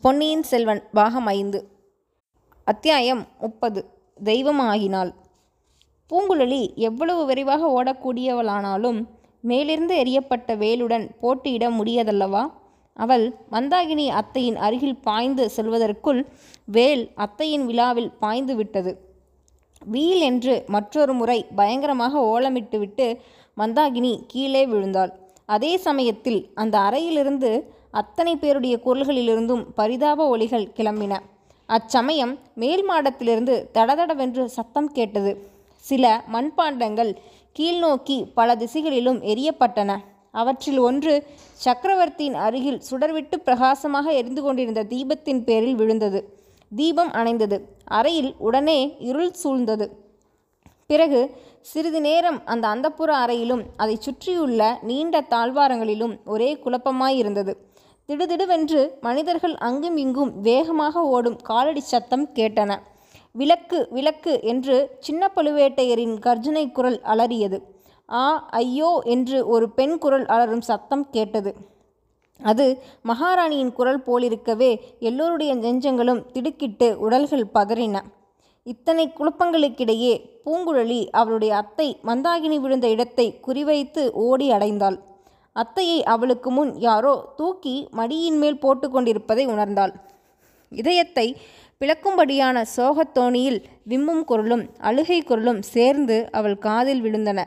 பொன்னியின் செல்வன் பாகம் ஐந்து. அத்தியாயம் முப்பது. தெய்வமாகினாள் பூங்குழலி எவ்வளவு விரைவாக ஓடக்கூடியவளானாலும் மேலிருந்து எறியப்பட்ட வேலுடன் போட்டியிட முடியதல்லவா? அவள் மந்தாகினி அத்தையின் அருகில் பாய்ந்து செல்வதற்குள் வேல் அத்தையின் விழாவில் பாய்ந்து விட்டது. வீல் என்று மற்றொரு முறை பயங்கரமாக ஓலமிட்டுவிட்டு மந்தாகினி கீழே விழுந்தாள். அதே சமயத்தில் அந்த அறையிலிருந்து அத்தனை பேருடைய குரல்களிலிருந்தும் பரிதாப ஒலிகள் கிளம்பின. அச்சமயம் மேல் மாடத்திலிருந்து தடதடவென்று சத்தம் கேட்டது. சில மண்பாண்டங்கள் கீழ்நோக்கி பல திசைகளிலும் எரியப்பட்டன. அவற்றில் ஒன்று சக்கரவர்த்தியின் அருகில் சுடர்விட்டு பிரகாசமாக எரிந்து கொண்டிருந்த தீபத்தின் பேரில் விழுந்தது. தீபம் அணைந்தது. அறையில் உடனே இருள் சூழ்ந்தது. பிறகு சிறிது நேரம் அந்த அந்தப்புற அறையிலும் அதை சுற்றியுள்ள நீண்ட தாழ்வாரங்களிலும் ஒரே குழப்பமாயிருந்தது. திடுதிடுவென்று மனிதர்கள் அங்கும் இங்கும் வேகமாக ஓடும் காலடி சத்தம் கேட்டன. விளக்கு விளக்கு என்று சின்ன பழுவேட்டையரின் கர்ஜனை குரல் அலறியது. ஆ ஐயோ என்று ஒரு பெண் குரல் அலறும் சத்தம் கேட்டது. அது மகாராணியின் குரல் போலிருக்கவே எல்லோருடைய நெஞ்சங்களும் திடுக்கிட்டு உடல்கள் பதறின. இத்தனை குழப்பங்களுக்கிடையே பூங்குழலி அவளுடைய அத்தை மந்தாகினி விழுந்த இடத்தை குறிவைத்து ஓடி அடைந்தாள். அத்தையை அவளுக்கு முன் யாரோ தூக்கி மடியின் மேல் போட்டு கொண்டிருப்பதை உணர்ந்தாள். இதயத்தை பிளக்கும்படியான சோகத்தோணியில் விம்மும் குரலும் அழுகை குரலும் சேர்ந்து அவள் காதில் விழுந்தன.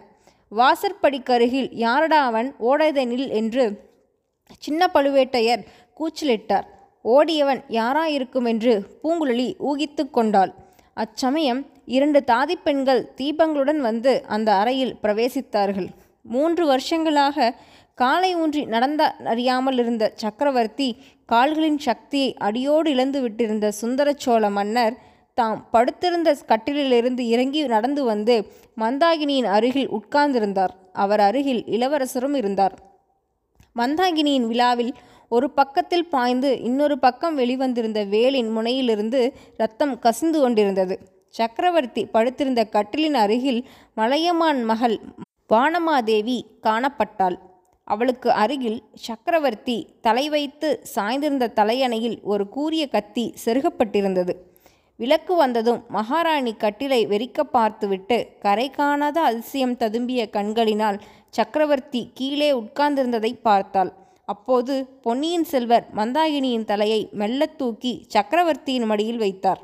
வாசற்படிக்கருகில் யாரடா அவன் ஓடதெனில் என்று சின்ன பழுவேட்டையர் கூச்சலிட்டார். ஓடியவன் யாராயிருக்கும் என்று பூங்குழலி ஊகித்து கொண்டாள். அச்சமயம் இரண்டு தாதிப்பெண்கள் தீபங்களுடன் வந்து அந்த அறையில் பிரவேசித்தார்கள். மூன்று வருஷங்களாக காலை ஊன்றி நடந்த அறியாமல் இருந்த சக்கரவர்த்தி கால்களின் சக்தியை அடியோடு இழந்து விட்டிருந்த சுந்தர சோழ மன்னர் தாம் படுத்திருந்த கட்டிலிலிருந்து இறங்கி நடந்து வந்து மந்தாகினியின் அருகில் உட்கார்ந்திருந்தார். அவர் அருகில் இளவரசரும் இருந்தார். மந்தாகினியின் விழாவில் ஒரு பக்கத்தில் பாய்ந்து இன்னொரு பக்கம் வெளிவந்திருந்த வேலின் முனையிலிருந்து ரத்தம் கசிந்து கொண்டிருந்தது. சக்கரவர்த்தி படுத்திருந்த கட்டிலின் அருகில் மலையமான் மகள் வானமாதேவி காணப்பட்டாள். அவளுக்கு அருகில் சக்கரவர்த்தி தலை வைத்து சாய்ந்திருந்த தலையணையில் ஒரு கூரிய கத்தி செருகப்பட்டிருந்தது. விளக்கு வந்ததும் மகாராணி கட்டிலை வெறிக்க பார்த்துவிட்டு கரை காணாத அதிசயம் ததும்பிய கண்களினால் சக்கரவர்த்தி கீழே உட்கார்ந்திருந்ததை பார்த்தாள். அப்போது பொன்னியின் செல்வர் மந்தாகினியின் தலையை மெல்லத் தூக்கி சக்கரவர்த்தியின் மடியில் வைத்தார்.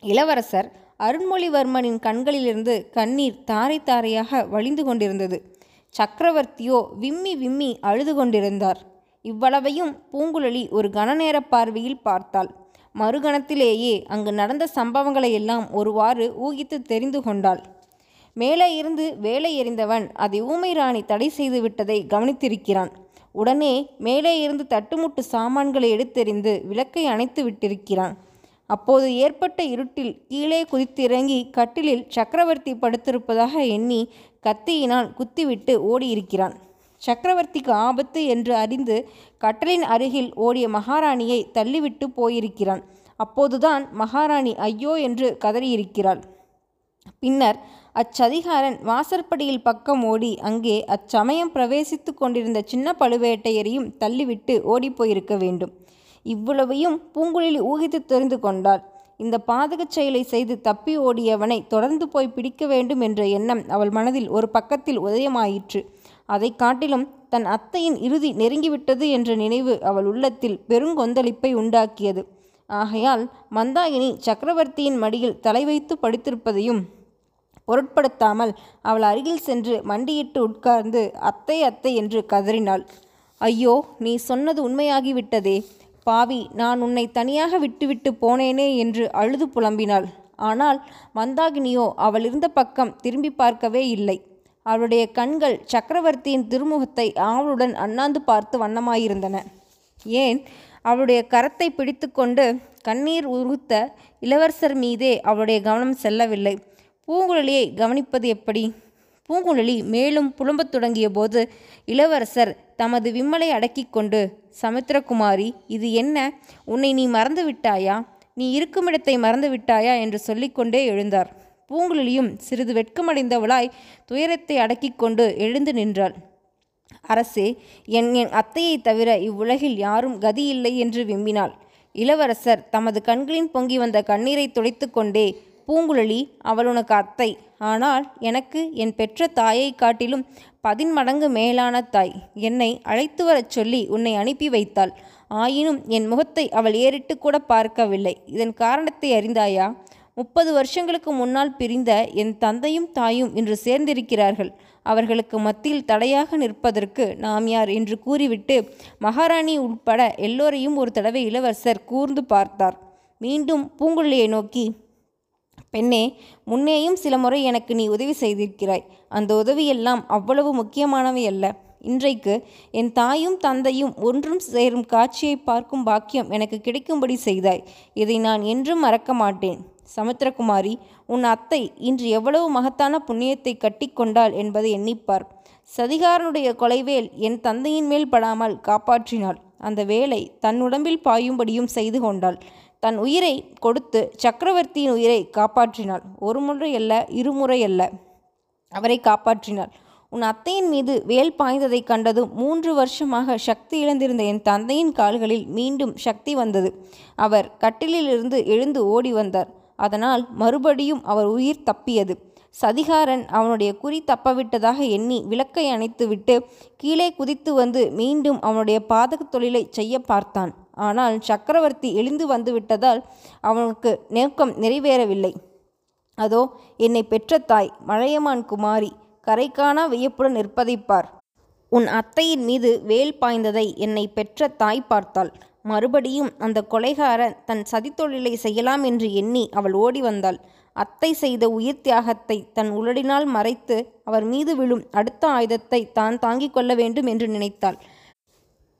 இளவரசர் அருண்மொழிவர்மனின் கண்களிலிருந்து கண்ணீர் தாரை தாரையாக வழிந்து கொண்டிருந்தது. சக்கரவர்த்தியோ விம்மி விம்மி அழுது கொண்டிருந்தார் இவ்வளவையும் பூங்குழலி ஒரு கணநேர பார்வையில் பார்த்தாள். மறுகணத்திலேயே அங்கு நடந்த சம்பவங்களை எல்லாம் ஒருவாறு ஊகித்து தெரிந்து கொண்டாள். மேலே இருந்து வேலை எறிந்தவன் அதை ஊமை ராணி தடை செய்து விட்டதை கவனித்திருக்கிறான். உடனே மேலே இருந்து தட்டுமுட்டு சாமான்களை எடுத்தெறிந்து விளக்கை அணைத்து விட்டிருக்கிறான். அப்போது ஏற்பட்ட இருட்டில் கீழே குதித்திறங்கி கட்டிலில் சக்கரவர்த்தி படுத்திருப்பதாக எண்ணி கத்தியினால் குத்திவிட்டு ஓடியிருக்கிறான். சக்கரவர்த்திக்கு ஆபத்து என்று அறிந்து கட்டலின் அருகில் ஓடிய மகாராணியை தள்ளிவிட்டு போயிருக்கிறான். அப்போதுதான் மகாராணி ஐயோ என்று கதறியிருக்கிறாள். பின்னர் அச்சதிகாரன் வாசற்படியில் பக்கம் ஓடி அங்கே அச்சமயம் பிரவேசித்து கொண்டிருந்த சின்ன பழுவேட்டையரையும் தள்ளிவிட்டு ஓடிப்போயிருக்க வேண்டும். இவ்வளவையும் பூங்குழலி ஊகித்து தெரிந்து கொண்டாள். இந்த பாதகச் செயலை செய்து தப்பி ஓடியவனை தொடர்ந்து போய் பிடிக்க வேண்டும் என்ற எண்ணம் அவள் மனதில் ஒரு பக்கத்தில் உதயமாயிற்று. அதை காட்டிலும் தன் அத்தையின் இறுதி நெருங்கிவிட்டது என்ற நினைவு அவள் உள்ளத்தில் பெருங்கொந்தளிப்பை உண்டாக்கியது. ஆகையால் மந்தாகினி சக்கரவர்த்தியின் மடியில் தலை வைத்து படித்திருப்பதையும் பொருட்படுத்தாமல் அவள் அருகில் சென்று மண்டியிட்டு உட்கார்ந்து அத்தை அத்தை என்று கதறினாள். ஐயோ நீ சொன்னது உண்மையாகிவிட்டதே. பாவி நான் உன்னை தனியாக விட்டுவிட்டு போனேனே என்று அழுது புலம்பினாள். ஆனால் மந்தாகினியோ அவள் இருந்த பக்கம் திரும்பி பார்க்கவே இல்லை. அவளுடைய கண்கள் சக்கரவர்த்தியின் திருமுகத்தை ஆவலுடன் அண்ணாந்து பார்த்து வண்ணமாயிருந்தன. ஏன்? அவளுடைய கரத்தை பிடித்துக்கொண்டு கண்ணீர் உருத்த இளவரசர் மீதே அவளுடைய கவனம் செல்லவில்லை. பூங்குழலியை கவனிப்பது எப்படி? பூங்குழலி மேலும் புலம்பத் தொடங்கிய போது இளவரசர் தமது விம்மலை அடக்கிக் கொண்டு சமுத்திரகுமாரி இது என்ன? உன்னை நீ மறந்து விட்டாயா? நீ இருக்குமிடத்தை மறந்து விட்டாயா? என்று சொல்லிக்கொண்டே எழுந்தார். பூங்குழலியும் சிறிது வெட்கமடைந்தவளாய் துயரத்தை அடக்கிக் கொண்டு எழுந்து நின்றாள். அரசே என் என் அத்தையைத் தவிர இவ்வுலகில் யாரும் கதியில்லை என்று விம்மினாள். இளவரசர் தமது கண்களின் பொங்கி வந்த கண்ணீரை துடைத்து கொண்டே பூங்குழலி அவள் உனக்கு அத்தை. ஆனால் எனக்கு என் பெற்ற தாயை காட்டிலும் பதின்மடங்கு மேலான தாய். என்னை அழைத்து வரச் சொல்லி உன்னை அனுப்பி வைத்தாள். ஆயினும் என் முகத்தை அவள் ஏறிட்டு கூட பார்க்கவில்லை. இதன் காரணத்தை அறிந்தாயா? முப்பது வருஷங்களுக்கு முன்னால் பிரிந்த என் தந்தையும் தாயும் இன்று சேர்ந்திருக்கிறார்கள். அவர்களுக்கு மத்தியில் தடையாக நிற்பதற்கு நாம் யார்? என்று கூறிவிட்டு மகாராணி உட்பட எல்லோரையும் ஒரு தடவை இளவரசர் கூர்ந்து பார்த்தார். மீண்டும் பூங்குழலியை நோக்கி பெண்ணே முன்னேயும் சில முறை எனக்கு நீ உதவி செய்திருக்கிறாய். அந்த உதவியெல்லாம் அவ்வளவு முக்கியமானவை அல்ல. இன்றைக்கு என் தாயும் தந்தையும் ஒன்றும் சேரும் காட்சியை பார்க்கும் பாக்கியம் எனக்கு கிடைக்கும்படி செய்தாய். இதை நான் என்றும் மறக்க மாட்டேன். சமுத்திரகுமாரி உன் அத்தை இன்று எவ்வளவு மகத்தான புண்ணியத்தை கட்டிக்கொண்டாள் என்பதை எண்ணிப்பார். சதிகாரனுடைய கொலைவேல் என் தந்தையின் மேல் படாமல் காப்பாற்றினாள். அந்த வேலை தன் உடம்பில் பாயும்படியும் செய்து கொண்டாள். தன் உயிரை கொடுத்து சக்கரவர்த்தியின் உயிரை காப்பாற்றினாள். ஒரு முறை அல்ல இருமுறை அல்ல. அவரை காப்பாற்றினாள். உன் அத்தையின் மீது வேல் பாய்ந்ததைக் கண்டதும் மூன்று வருஷமாக சக்தி இழந்திருந்த என் தந்தையின் கால்களில் மீண்டும் சக்தி வந்தது. அவர் கட்டிலிலிருந்து எழுந்து ஓடி வந்தார். அதனால் மறுபடியும் அவர் உயிர் தப்பியது. சதிகாரன் அவனுடைய குறி தப்பவிட்டதாக எண்ணி விளக்கை அணைத்துவிட்டு கீழே குதித்து வந்து மீண்டும் அவனுடைய பாதகத் தொழிலை செய்ய பார்த்தான். ஆனால் சக்கரவர்த்தி எழுந்து வந்துவிட்டதால் அவனுக்கு நோக்கம் நிறைவேறவில்லை. அதோ என்னை பெற்ற தாய் மழையமான் குமாரி கரைக்கானா வியப்புடன் நிற்பதைப் பார். உன் அத்தையின் மீது வேல் பாய்ந்ததை என்னை பெற்ற தாய் பார்த்தாள். மறுபடியும் அந்த கொலைகாரன் தன் சதித்தொழிலை செய்யலாம் என்று எண்ணி அவள் ஓடி வந்தாள். அத்தை செய்த உயிர் தியாகத்தை தன் உளடினால் மறைத்து அவர் மீது விழும் அடுத்த ஆயுதத்தை தான் தாங்கிக் கொள்ள வேண்டும் என்று நினைத்தாள்.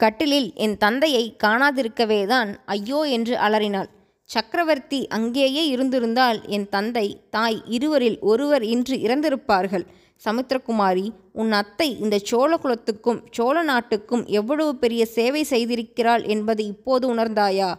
கட்டிலில் என் தந்தையை காணாதிருக்கவேதான் ஐயோ என்று அலறினாள். சக்கரவர்த்தி அங்கேயே இருந்திருந்தால் என் தந்தை தாய் இருவரில் ஒருவர் இன்று இறந்திருப்பார்கள். சமுத்திரகுமாரி உன் அத்தை இந்த சோழ குலத்துக்கும் சோழ நாட்டுக்கும் எவ்வளவு பெரிய சேவை செய்திருக்கிறாள் என்பதை இப்போது உணர்ந்தாயா?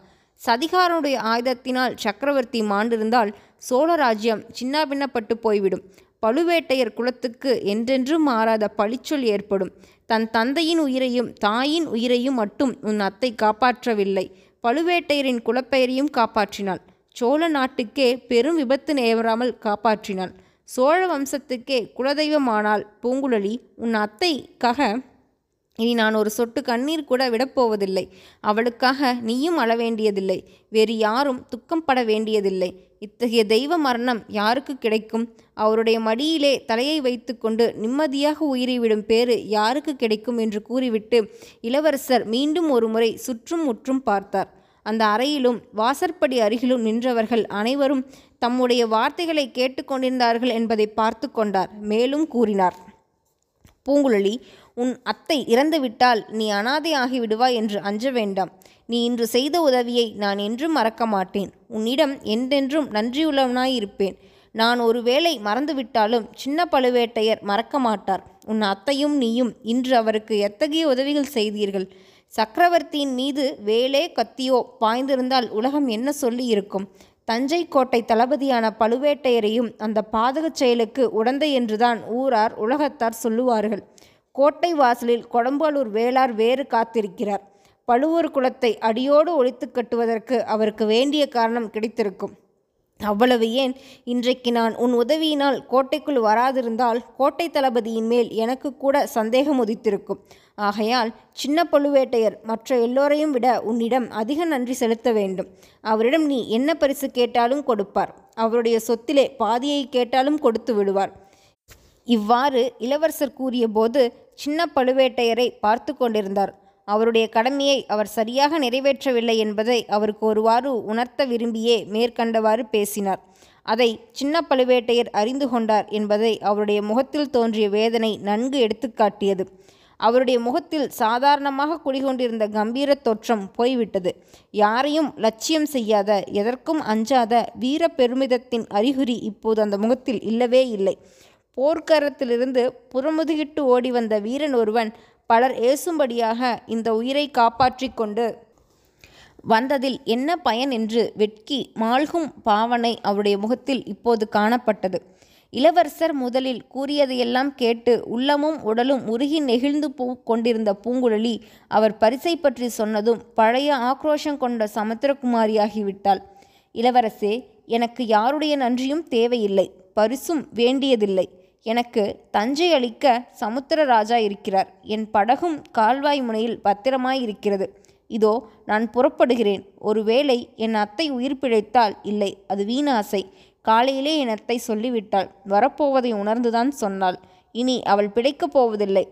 சதிகாரனுடைய ஆயுதத்தினால் சக்கரவர்த்தி மாண்டிருந்தால் சோழ ராஜ்யம் சின்னாபின்னப்பட்டு போய்விடும். பழுவேட்டையர் குலத்துக்கு என்றென்றும் மாறாத பழிச்சொல் ஏற்படும். தன் தந்தையின் உயிரையும் தாயின் உயிரையும் மட்டும் உன் அத்தை காப்பாற்றவில்லை. பழுவேட்டையரின் குலப்பெயரையும் காப்பாற்றினாள். சோழ நாட்டுக்கே பெரும் விபத்து நேராமல் காப்பாற்றினாள். சோழ வம்சத்துக்கே குலதெய்வமானால் பூங்குழலி உன் அத்தைக்காக இனி நான் ஒரு சொட்டு கண்ணீர் கூட விடப்போவதில்லை. அவளுக்காக நீயும் அழ வேண்டியதில்லை வேறு யாரும் துக்கம் பட வேண்டியதில்லை. இத்தகைய தெய்வ மரணம் யாருக்கு கிடைக்கும்? அவருடைய மடியிலே தலையை வைத்துக்கொண்டு நிம்மதியாக உயிரை விடும் பேறு யாருக்கு கிடைக்கும் என்று கூறிவிட்டு இளவரசர் மீண்டும் ஒரு முறை சுற்றும் முற்றும் பார்த்தார். அந்த அறையிலும் வாசற்படி அருகிலும் நின்றவர்கள் அனைவரும் தம்முடைய வார்த்தைகளை கேட்டுக்கொண்டிருந்தார்கள் என்பதை பார்த்து கொண்டார். மேலும் கூறினார். பூங்குழலி உன் அத்தை இறந்துவிட்டால் நீ அனாதை ஆகிவிடுவாய் என்று அஞ்ச வேண்டாம். நீ இன்று செய்த உதவியை நான் என்றும் மறக்க மாட்டேன் உன்னிடம் என்றென்றும் நன்றியுள்ளவனாயிருப்பேன். நான் ஒருவேளை மறந்துவிட்டாலும் சின்ன பழுவேட்டையர் மறக்க மாட்டார் உன் அத்தையும் நீயும் இன்று அவருக்கு எத்தகைய உதவிகள் செய்தீர்கள்? சக்கரவர்த்தியின் மீது வேலே கத்தியோ பாய்ந்திருந்தால் உலகம் என்ன சொல்லி இருக்கும் தஞ்சை கோட்டை தளபதியான பழுவேட்டையரையும் அந்த பாதகச் செயலுக்கு உடந்தை என்றுதான் ஊரார் உலகத்தார் சொல்லுவார்கள். கோட்டை வாசலில் கொடம்பாலூர் வேளார் வேறு காத்திருக்கிறார். பழுவூர் குலத்தை அடியோடு ஒழித்து கட்டுவதற்கு அவருக்கு வேண்டிய காரணம் கிடைத்திருக்கும். அவ்வளவு ஏன்? இன்றைக்கு நான் உன் உதவியினால் கோட்டைக்குள் வராதிருந்தால் கோட்டை தளபதியின் மேல் எனக்கு கூட சந்தேகம் உதித்திருக்கும். ஆகையால் சின்ன பழுவேட்டையர் மற்ற எல்லோரையும் விட உன்னிடம் அதிக நன்றி செலுத்த வேண்டும். அவரிடம் நீ என்ன பரிசு கேட்டாலும் கொடுப்பார். அவருடைய சொத்திலே பாதியை கேட்டாலும் கொடுத்து விடுவார். இவ்வாறு இளவரசர் கூறியபோது சின்ன பழுவேட்டையரை பார்த்து கொண்டிருந்தார். அவருடைய கடமையை அவர் சரியாக நிறைவேற்றவில்லை என்பதை அவருக்கு ஒருவாறு உணர்த்த விரும்பியே மேற்கண்டவாறு பேசினார். அதை சின்ன பழுவேட்டையர் அறிந்து கொண்டார் என்பதை அவருடைய முகத்தில் தோன்றிய வேதனை நன்கு எடுத்துக்காட்டியது அவருடைய முகத்தில் சாதாரணமாக குடிகொண்டிருந்த கம்பீர தோற்றம் போய்விட்டது. யாரையும் லட்சியம் செய்யாத எதற்கும் அஞ்சாத வீர பெருமிதத்தின் அறிகுறி இப்போது அந்த முகத்தில் இல்லவே இல்லை. போர்க்களத்திலிருந்து புறமுதுகிட்டு ஓடி வந்த வீரன் ஒருவன் பலர் ஏசும்படியாக இந்த உயிரை காப்பாற்றி கொண்டு வந்ததில் என்ன பயன் என்று வெட்கி மாழ்கும் பாவனை அவருடைய முகத்தில் இப்போது காணப்பட்டது. இளவரசர் முதலில் கூறியதையெல்லாம் கேட்டு உள்ளமும் உடலும் உருகி நெகிழ்ந்து பூ கொண்டிருந்த பூங்குழலி அவர் பரிசை பற்றி சொன்னதும் பழைய ஆக்ரோஷம் கொண்ட சமுத்திரகுமாரியாகிவிட்டாள். இளவரசே எனக்கு யாருடைய நன்றியும் தேவையில்லை. பரிசும் வேண்டியதில்லை. எனக்கு தஞ்சை அளிக்க சமுத்திரராஜா இருக்கிறார். என் படகும் கால்வாய் முனையில் பத்திரமாய் இருக்கிறது இதோ நான் புறப்படுகிறேன். ஒருவேளை என் அத்தை உயிர் பிழைத்தால் இல்லை அது வீணாசை காலையிலே என் அத்தை சொல்லிவிட்டாள். வரப்போவதை உணர்ந்துதான் சொன்னாள். இனி அவள் பிழைக்கப் போவதில்லை.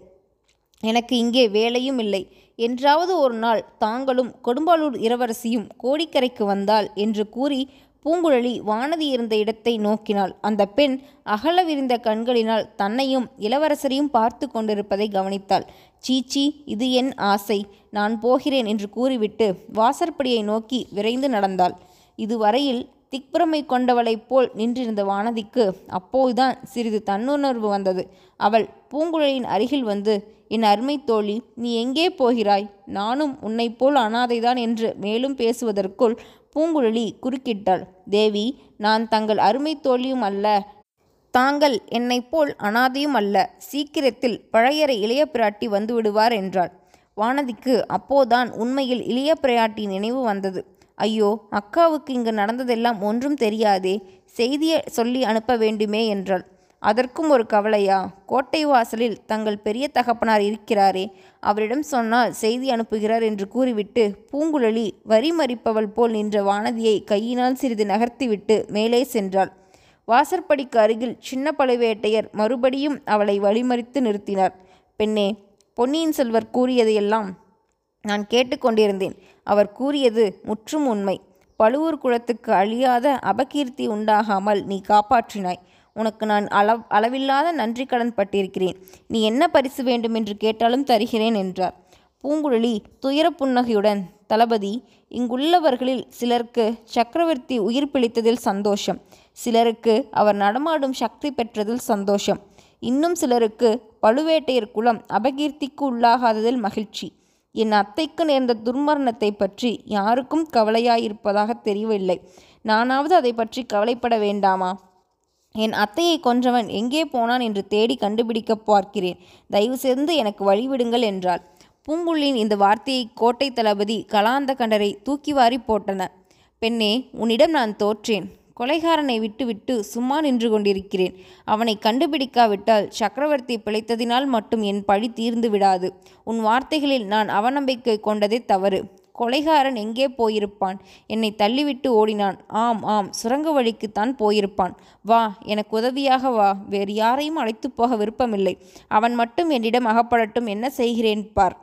எனக்கு இங்கே வேலையும் இல்லை. என்றாவது ஒரு நாள் தாங்களும் கொடும்பாலூர் இளவரசியும் கோடிக்கரைக்கு வந்தால் என்று கூறி பூங்குழலி வானதி இருந்த இடத்தை நோக்கினாள். அந்த பெண் அகல விரிந்த கண்களினால் தன்னையும் இளவரசரையும் பார்த்து கொண்டிருப்பதை கவனித்தாள். சீச்சி இது என் ஆசை. நான் போகிறேன் என்று கூறிவிட்டு வாசற்படியை நோக்கி விரைந்து நடந்தாள். இதுவரையில் திக்பிரமை கொண்டவளைப் போல் நின்றிருந்த வானதிக்கு அப்போதுதான் சிறிது தன்னுணர்வு வந்தது. அவள் பூங்குழலியின் அருகில் வந்து என் அருமை தோழி நீ எங்கே போகிறாய்? நானும் உன்னைப் போல் அனாதைதான் என்று மேலும் பேசுவதற்குள் பூங்குழலி குறுக்கிட்டாள். தேவி நான் தங்கள் அருமை தோழியும் அல்ல. தாங்கள் என்னைப் போல் அனாதையும் அல்ல. சீக்கிரத்தில் பழையறை இளைய பிராட்டி வந்துவிடுவார் என்றாள். வானதிக்கு அப்போதான் உண்மையில் இளைய பிராட்டி நினைவு வந்தது. ஐயோ அக்காவுக்கு இங்கு நடந்ததெல்லாம் ஒன்றும் தெரியாதே. செய்தியை சொல்லி அனுப்ப வேண்டுமே என்றாள். அதற்கும் ஒரு கவலையா? கோட்டை வாசலில் தங்கள் பெரிய தகப்பனார் இருக்கிறாரே. அவரிடம் சொன்னால் செய்தி அனுப்புகிறார் என்று கூறிவிட்டு பூங்குழலி வரி மறிப்பவள் போல் நின்ற வானதியை கையினால் சிறிது நகர்த்திவிட்டு மேலே சென்றாள். வாசற்படிக்கு அருகில் சின்ன பழுவேட்டையர் மறுபடியும் அவளை வழிமறித்து நிறுத்தினார். பெண்ணே பொன்னியின் செல்வர் கூறியதையெல்லாம் நான் கேட்டுக்கொண்டிருந்தேன் அவர் கூறியது முற்றும் உண்மை. பழுவூர் குலத்துக்கு அழியாத அபகீர்த்தி உண்டாகாமல் நீ காப்பாற்றினாய். உனக்கு நான் அளவ் அளவில்லாத நன்றி கடன் பட்டிருக்கிறேன். நீ என்ன பரிசு வேண்டும் என்று கேட்டாலும் தருகிறேன் என்றார். பூங்குழலி துயர புன்னகையுடன் தளபதி இங்குள்ளவர்களில் சிலருக்கு சக்கரவர்த்தி உயிர் பிழைத்ததில் சந்தோஷம். சிலருக்கு அவர் நடமாடும் சக்தி பெற்றதில் சந்தோஷம். இன்னும் சிலருக்கு பழுவேட்டையர் குலம் அபகீர்த்திக்கு உள்ளாகாததில் மகிழ்ச்சி. என் அத்தைக்கு நேர்ந்த துர்மரணத்தை பற்றி யாருக்கும் கவலையாயிருப்பதாக தெரியவில்லை. நானாவது அதை பற்றி கவலைப்பட வேண்டாமா? என் அத்தையை கொன்றவன் எங்கே போனான் என்று தேடி கண்டுபிடிக்கப் பார்க்கிறேன். தயவு சேர்ந்து எனக்கு வழிவிடுங்கள் என்றாள். பூங்குள்ளின் இந்த வார்த்தையை கோட்டை தளபதி கலாந்த கண்டரை தூக்கி வாரி போட்டன. பெண்ணே உன்னிடம் நான் தோற்றேன். கொலைகாரனை விட்டுவிட்டு சும்மா நின்று கொண்டிருக்கிறேன். அவனை கண்டுபிடிக்காவிட்டால் சக்கரவர்த்தி பிழைத்ததினால் மட்டும் என் பழி தீர்ந்து விடாது. உன் வார்த்தைகளில் நான் அவநம்பிக்கை கொண்டதே தவறு. கொலைகாரன் எங்கே போயிருப்பான்? என்னை தள்ளிவிட்டு ஓடினான். ஆம் ஆம் சுரங்க வழிக்குத்தான் போயிருப்பான். வா எனக்கு உதவியாக வா. வேறு யாரையும் அழைத்து போக விருப்பமில்லை. அவன் மட்டும் என்னிடம் அகப்படட்டும். என்ன செய்கிறேன் பார்.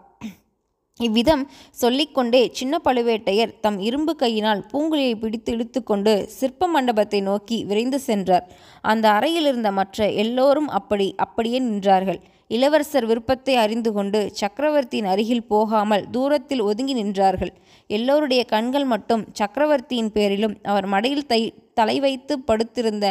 இவ்விதம் சொல்லிக்கொண்டே சின்ன பழுவேட்டையர் தம் இரும்பு கையினால் பூங்குழியை பிடித்து இழுத்துக்கொண்டு சிற்ப மண்டபத்தை நோக்கி விரைந்து சென்றார். அந்த அறையில் இருந்த மற்ற எல்லோரும் அப்படி அப்படியே நின்றார்கள். இளவரசர் விருப்பத்தை அறிந்து கொண்டு சக்கரவர்த்தியின் அருகில் போகாமல் தூரத்தில் ஒதுங்கி நின்றார்கள். எல்லோருடைய கண்கள் மட்டும் சக்கரவர்த்தியின் பேரிலும் அவர் மடையில் தை தலை வைத்து படுத்திருந்த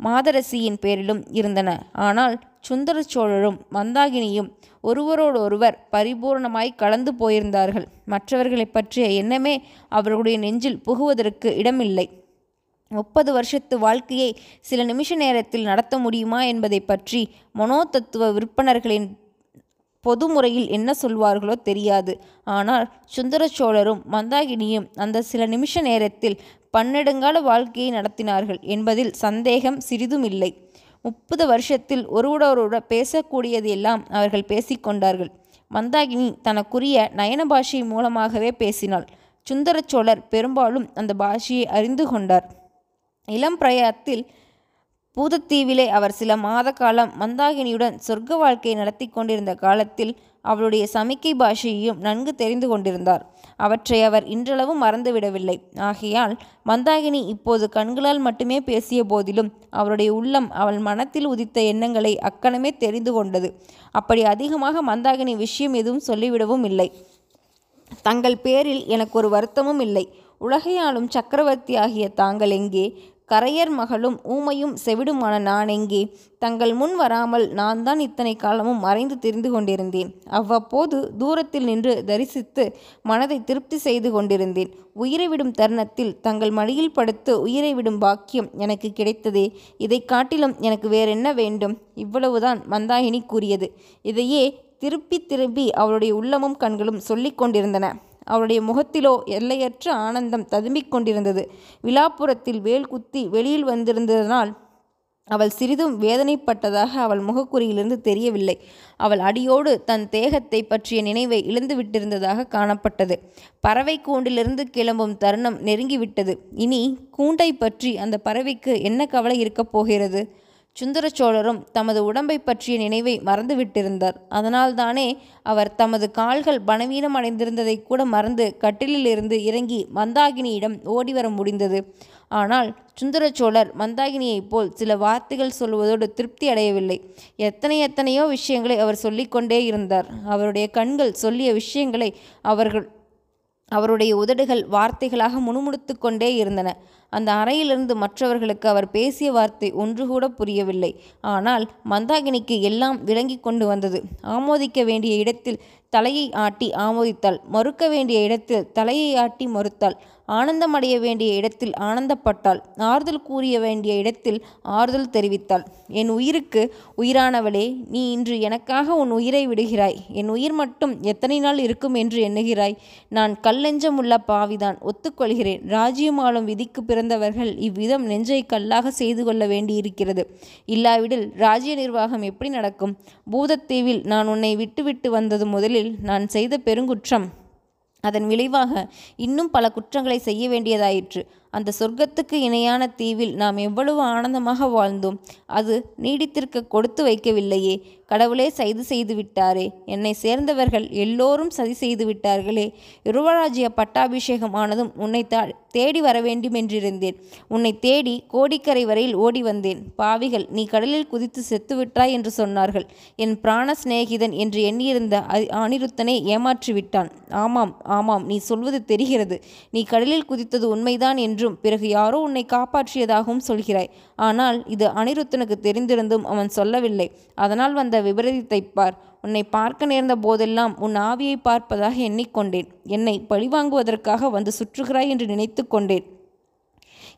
மாதரசியின் பேரிலும் இருந்தன. ஆனால் சுந்தர சோழரும் மந்தாகினியும் ஒருவரோடொருவர் பரிபூர்ணமாய் கலந்து போயிருந்தார்கள். மற்றவர்களை பற்றிய எண்ணமே அவர்களுடைய நெஞ்சில் புகுவதற்கு இடமில்லை. முப்பது வருஷத்து வாழ்க்கையை சில நிமிஷ நேரத்தில் நடத்த முடியுமா என்பதை பற்றி மனோதத்துவ விற்பனர்களின் பொது முறையில் என்ன சொல்வார்களோ தெரியாது. ஆனால் சுந்தர சோழரும் மந்தாகினியும் அந்த சில நிமிஷ நேரத்தில் பன்னெடுங்கால வாழ்க்கையை நடத்தினார்கள் என்பதில் சந்தேகம் சிறிதும் இல்லை முப்பது வருஷத்தில் ஒருவரோட பேசக்கூடியது எல்லாம் அவர்கள் பேசிக்கொண்டார்கள். மந்தாகினி தனக்குரிய நயன பாஷை மூலமாகவே பேசினாள். சுந்தர சோழர் பெரும்பாலும் அந்த பாஷையை அறிந்து கொண்டார். இளம் பிரயாத்தில் பூதத்தீவிலே அவர் சில மாத காலம் மந்தாகினியுடன் சொர்க்க வாழ்க்கையை நடத்தி கொண்டிருந்த காலத்தில் அவளுடைய சமிக்கை பாஷையையும் நன்கு தெரிந்து கொண்டிருந்தார். அவற்றை அவர் இன்றளவும் மறந்துவிடவில்லை. ஆகையால் மந்தாகினி இப்போது கண்களால் மட்டுமே பேசிய போதிலும் அவருடைய உள்ளம் அவள் மனத்தில் உதித்த எண்ணங்களை அக்கணமே தெரிந்து கொண்டது. அப்படி அதிகமாக மந்தாகினி விஷயம் எதுவும் சொல்லிவிடவும் இல்லை. தங்கள் பேரில் எனக்கு ஒரு வருத்தமும் இல்லை. உலகையாளும் சக்கரவர்த்தி ஆகிய தாங்கள் எங்கே? கரையர் மகளும் ஊமையும் செவிடுமான நான் எங்கே? தங்கள் முன் வராமல் நான் தான் இத்தனை காலமும் மறைந்து தெரிந்து கொண்டிருந்தேன். அவ்வப்போது தூரத்தில் நின்று தரிசித்து மனதை திருப்தி செய்து கொண்டிருந்தேன். உயிரை விடும் தருணத்தில் தங்கள் மடியில் படுத்து உயிரை விடும் பாக்கியம் எனக்கு கிடைத்ததே. இதை காட்டிலும் எனக்கு வேறென்ன வேண்டும்? இவ்வளவுதான் மந்தாகினி கூறியது. இதையே திருப்பி திருப்பி அவளுடைய உள்ளமும் கண்களும் சொல்லிக் கொண்டிருந்தன. அவளுடைய முகத்திலோ எல்லையற்ற ஆனந்தம் ததும்பிக் கொண்டிருந்தது. விழாப்புறத்தில் வேல் குத்தி வெளியில் வந்திருந்ததனால் அவள் சிறிதும் வேதனைப்பட்டதாக அவள் முகக்குறியிலிருந்து தெரியவில்லை. அவள் அடியோடு தன் தேகத்தை பற்றிய நினைவை இழந்து விட்டிருந்ததாக காணப்பட்டது. பறவை கூண்டிலிருந்து கிளம்பும் தருணம் நெருங்கிவிட்டது. இனி கூண்டை பற்றி அந்த பறவைக்கு என்ன கவலை இருக்கப் போகிறது? சுந்தர சோழரும் தமது உடம்பை பற்றிய நினைவை மறந்துவிட்டிருந்தார். அதனால்தானே அவர் தமது கால்கள் பணவீனம் அடைந்திருந்ததை கூட மறந்து கட்டிலிலிருந்து இறங்கி மந்தாகினியிடம் ஓடிவர முடிந்தது. ஆனால் சுந்தர சோழர் மந்தாகினியைப் போல் சில வார்த்தைகள் சொல்வதோடு திருப்தி அடையவில்லை. எத்தனை எத்தனையோ விஷயங்களை அவர் சொல்லிக்கொண்டே இருந்தார். அவருடைய கண்கள் சொல்லிய விஷயங்களை அவர்கள் அவருடைய உதடுகள் வார்த்தைகளாக முணுமுணுத்து கொண்டே இருந்தன. அந்த அறையிலிருந்து மற்றவர்களுக்கு அவர் பேசிய வார்த்தை ஒன்று கூட புரியவில்லை. ஆனால் மந்தாகினிக்கு எல்லாம் விளங்கி கொண்டு வந்தது. ஆமோதிக்க வேண்டிய இடத்தில் தலையை ஆட்டி ஆமோதித்தாள். மறுக்க வேண்டிய இடத்தில் தலையை ஆட்டி மறுத்தாள். ஆனந்தமடைய வேண்டிய இடத்தில் ஆனந்தப்பட்டாள். ஆறுதல் கூறிய வேண்டிய இடத்தில் ஆறுதல் தெரிவித்தாள். என் உயிருக்கு உயிரானவளே நீ இன்று எனக்காக உன் உயிரை விடுகிறாய். என் உயிர் மட்டும் எத்தனை நாள் இருக்கும் என்று எண்ணுகிறாய். நான் கல்லெஞ்சமுள்ள பாவிதான் ஒத்துக்கொள்கிறேன். ராஜ்யம் ஆளும் விதிக்கு பிறந்தவர்கள் இவ்விதம் நெஞ்சை கல்லாக செய்து கொள்ள வேண்டியிருக்கிறது. இல்லாவிடில் ராஜ்ய நிர்வாகம் எப்படி நடக்கும்? பூதத்தீவில் நான் உன்னை விட்டுவிட்டு வந்தது முதலில் நான் செய்த பெருங்குற்றம். அதன் விளைவாக இன்னும் பல குற்றங்களை செய்ய வேண்டியதாயிற்று. அந்த சொர்க்கத்துக்கு இணையான தீவில் நாம் எவ்வளவு ஆனந்தமாக வாழ்ந்தோம். அது நீடித்திருக்க கொடுத்து வைக்கவில்லையே. கடவுளே சைது செய்து விட்டாரே. என்னை சேர்ந்தவர்கள் எல்லோரும் சதி செய்து விட்டார்களே. யுவராஜ்ய பட்டாபிஷேகம் ஆனதும் உன்னை தா தேடி வர வேண்டும் என்றிருந்தேன் உன்னை தேடி கோடிக்கரை வரையில் ஓடி வந்தேன். பாவிகள் நீ கடலில் குதித்து செத்துவிட்டாய் என்று சொன்னார்கள். என் பிராண சிநேகிதன் என்று எண்ணியிருந்த அனிருத்தனை ஏமாற்றி விட்டான் ஆமாம் ஆமாம் நீ சொல்வது தெரிகிறது. நீ கடலில் குதித்தது உண்மைதான் என்று என்றும் பிறகு யாரோ உன்னை காப்பாற்றியதாகவும் சொல்கிறாய். ஆனால் இது அனிருத்தனுக்கு தெரிந்திருந்தும் அவன் சொல்லவில்லை. அதனால் வந்த விபரீதத்தை பார். உன்னை பார்க்க நேர்ந்த போதெல்லாம் உன் ஆவியை பார்ப்பதாக எண்ணிக்கொண்டேன். என்னை பழிவாங்குவதற்காக வந்து சுற்றுகிறாய் என்று நினைத்து கொண்டேன்.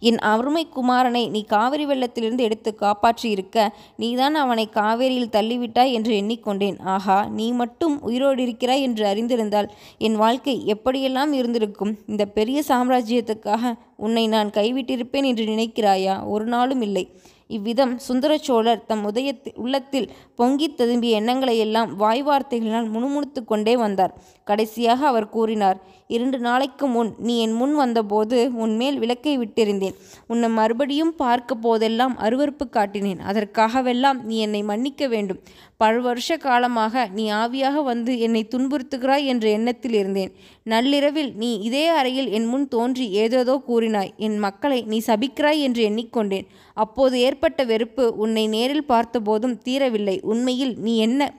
என் அருமை குமாரனை நீ காவிரி வெள்ளத்திலிருந்து எடுத்து காப்பாற்றி இருக்க நீதான் அவனை காவேரியில் தள்ளிவிட்டாய் என்று எண்ணிக்கொண்டேன். ஆஹா நீ மட்டும் உயிரோடு இருக்கிறாய் என்று அறிந்திருந்தால் என் வாழ்க்கை எப்படியெல்லாம் இருந்திருக்கும்? இந்த பெரிய சாம்ராஜ்யத்துக்காக உன்னை நான் கைவிட்டிருப்பேன் என்று நினைக்கிறாயா? ஒரு நாளும் இல்லை. இவ்விதம் சுந்தர சோழர் தம் உதயத்தில் உள்ளத்தில் பொங்கித் ததும்பிய எண்ணங்களையெல்லாம் வாய் வார்த்தைகளினால் முணுமுணுத்து கொண்டே வந்தார். கடைசியாக அவர் கூறினார் இரண்டு நாளைக்கு முன் நீ என் முன் வந்தபோது உன்மேல் விளக்கை விட்டிருந்தேன். உன்னை மறுபடியும் பார்க்க போதெல்லாம் அருவருப்பு காட்டினேன். அதற்காகவெல்லாம் நீ என்னை மன்னிக்க வேண்டும். பல வருஷ காலமாக நீ ஆவியாக வந்து என்னை துன்புறுத்துகிறாய் என்ற எண்ணத்தில் இருந்தேன். நள்ளிரவில் நீ இதே அறையில் என் முன் தோன்றி ஏதேதோ கூறினாய். என் மக்களை நீ சபிக்கிறாய் என்று எண்ணிக்கொண்டேன். அப்போது ஏற்பட்ட வெறுப்பு உன்னை நேரில் பார்த்தபோதும் தீரவில்லை. உண்மையில் நீ என்ன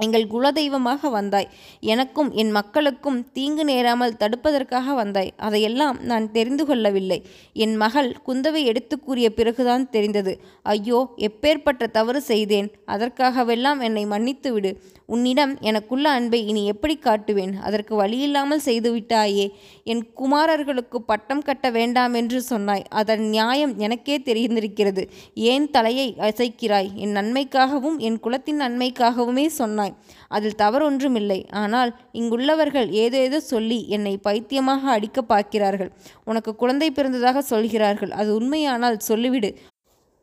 எங்கள் குலதெய்வமாக வந்தாய். எனக்கும் என் மக்களுக்கும் தீங்கு நேராமல் தடுப்பதற்காக வந்தாய். அதையெல்லாம் நான் தெரிந்து கொள்ளவில்லை. என் மகள் குந்தவை எடுத்து கூறிய பிறகுதான் தெரிந்தது. ஐயோ எப்பேற்பட்ட தவறு செய்தேன். அதற்காகவெல்லாம் என்னை மன்னித்து விடு. உன்னிடம் எனக்குள்ள அன்பை இனி எப்படி காட்டுவேன்? அதற்கு வழியில்லாமல் செய்துவிட்டாயே என் குமாரர்களுக்கு பட்டம் கட்ட வேண்டாம் என்று சொன்னாய். அதன் நியாயம் எனக்கே தெரிந்திருக்கிறது. ஏன் தலையை அசைக்கிறாய்? என் நன்மைக்காகவும் என் குலத்தின் நன்மைக்காகவுமே சொன்னாய். அதில் தவறொன்றுமில்லை. ஆனால் இங்குள்ளவர்கள் ஏதேதோ சொல்லி என்னை பைத்தியமாக அடிக்க பார்க்கிறார்கள் உனக்கு குழந்தை பிறந்ததாக சொல்கிறார்கள். அது உண்மையானால் சொல்லிவிடு.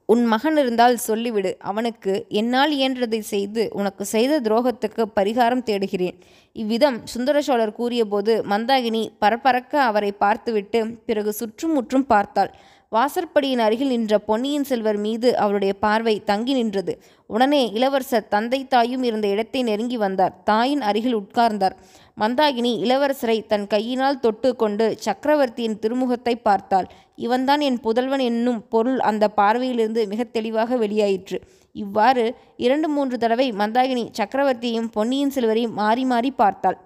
உன் மகன் இருந்தால் சொல்லிவிடு. அவனுக்கு என்னால் இயன்றதை செய்து உனக்கு செய்த துரோகத்துக்கு பரிகாரம் தேடுகிறேன். இவ்விதம் சுந்தர சோழர் கூறியபோது மந்தாகினி பரபரக்க அவரை பார்த்துவிட்டு பிறகு சுற்றுமுற்றும் பார்த்தாள். வாசற்படியின் அருகில் நின்ற பொன்னியின் செல்வர் மீது அவருடைய பார்வை தங்கி நின்றது. உடனே இளவரசர் தந்தை தாயும் இருந்த இடத்தை நெருங்கி வந்தார். தாயின் அருகில் உட்கார்ந்தார். மந்தாகினி இளவரசரை தன் கையினால் தொட்டு கொண்டு சக்கரவர்த்தியின் திருமுகத்தை பார்த்தாள். இவன்தான் என் புதல்வன் என்னும் பொருள் அந்த பார்வையிலிருந்து மிக தெளிவாக வெளியாயிற்று. இவ்வாறு இரண்டு மூன்று தடவை மந்தாகினி சக்கரவர்த்தியையும் பொன்னியின் செல்வரையும் மாறி மாறி பார்த்தாள்.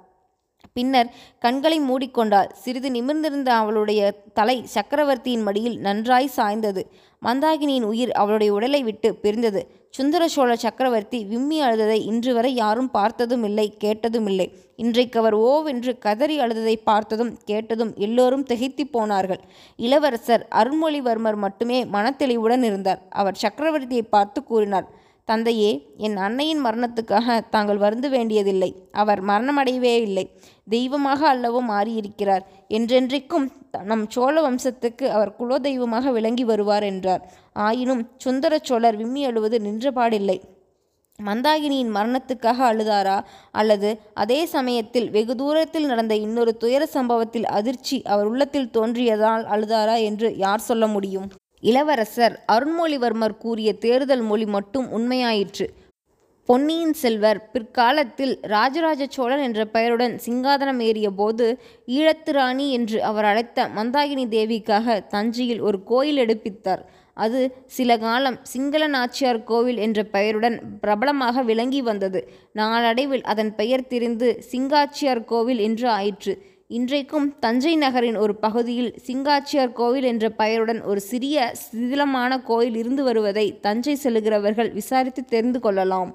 பின்னர் கண்களை மூடிக்கொண்டாள். சிறிது நிமிர்ந்திருந்த அவளுடைய தலை சக்கரவர்த்தியின் மடியில் நன்றாய் சாய்ந்தது. மந்தாகினியின் உயிர் அவளுடைய உடலை விட்டு பிரிந்தது. சுந்தர சோழ சக்கரவர்த்தி விம்மி அழுததை இன்று வரை யாரும் பார்த்ததும் இல்லை கேட்டதும் இல்லை. இன்றைக்கு அவர் ஓவென்று கதறி அழுததை பார்த்ததும் கேட்டதும் எல்லோரும் திகைத்து போனார்கள். இளவரசர் அருள்மொழிவர்மர் மட்டுமே மனத்தெளிவுடன் இருந்தார். அவர் சக்கரவர்த்தியை பார்த்து கூறினார் தந்தையே என் அன்னையின் மரணத்துக்காக தாங்கள் வருந்து வேண்டியதில்லை அவர் மரணமடையவே இல்லை. தெய்வமாக அல்லவோ மாறியிருக்கிறார். என்றென்றைக்கும் நம் சோழ வம்சத்துக்கு அவர் குலதெய்வமாக விளங்கி வருவார் என்றார். ஆயினும் சுந்தர சோழர் விம்மி அழுவது நின்றபாடில்லை. மந்தாகினியின் மரணத்துக்காக அழுதாரா? அல்லது அதே சமயத்தில் வெகு தூரத்தில் நடந்த இன்னொரு துயர சம்பவத்தில் அதிர்ச்சி அவர் உள்ளத்தில் தோன்றியதால் அழுதாரா என்று யார் சொல்ல முடியும்? இளவரசர் அருண்மொழிவர்மர் கூறிய தேர்தல் மொழி மட்டும் உண்மையாயிற்று. பொன்னியின் செல்வர் பிற்காலத்தில் ராஜராஜ சோழன் என்ற பெயருடன் சிங்காதனம் ஏறிய போது ஈழத்து ராணி என்று அவர் அழைத்த மந்தாகினி தேவிக்காக தஞ்சையில் ஒரு கோயில் எடுப்பித்தார். அது சில காலம் சிங்கள நாச்சியார் கோவில் என்ற பெயருடன் பிரபலமாக விளங்கி வந்தது. நாளடைவில் அதன் பெயர் திரிந்து சிங்காச்சியார் கோவில் என்று ஆயிற்று. இன்றைக்கும் தஞ்சை நகரின் ஒரு பகுதியில் சிங்காச்சியார் கோவில் என்ற பெயருடன் ஒரு சிறிய சிதிலமான கோயில் இருந்து வருவதை தஞ்சை செல்கிறவர்கள் விசாரித்து தெரிந்து கொள்ளலாம்.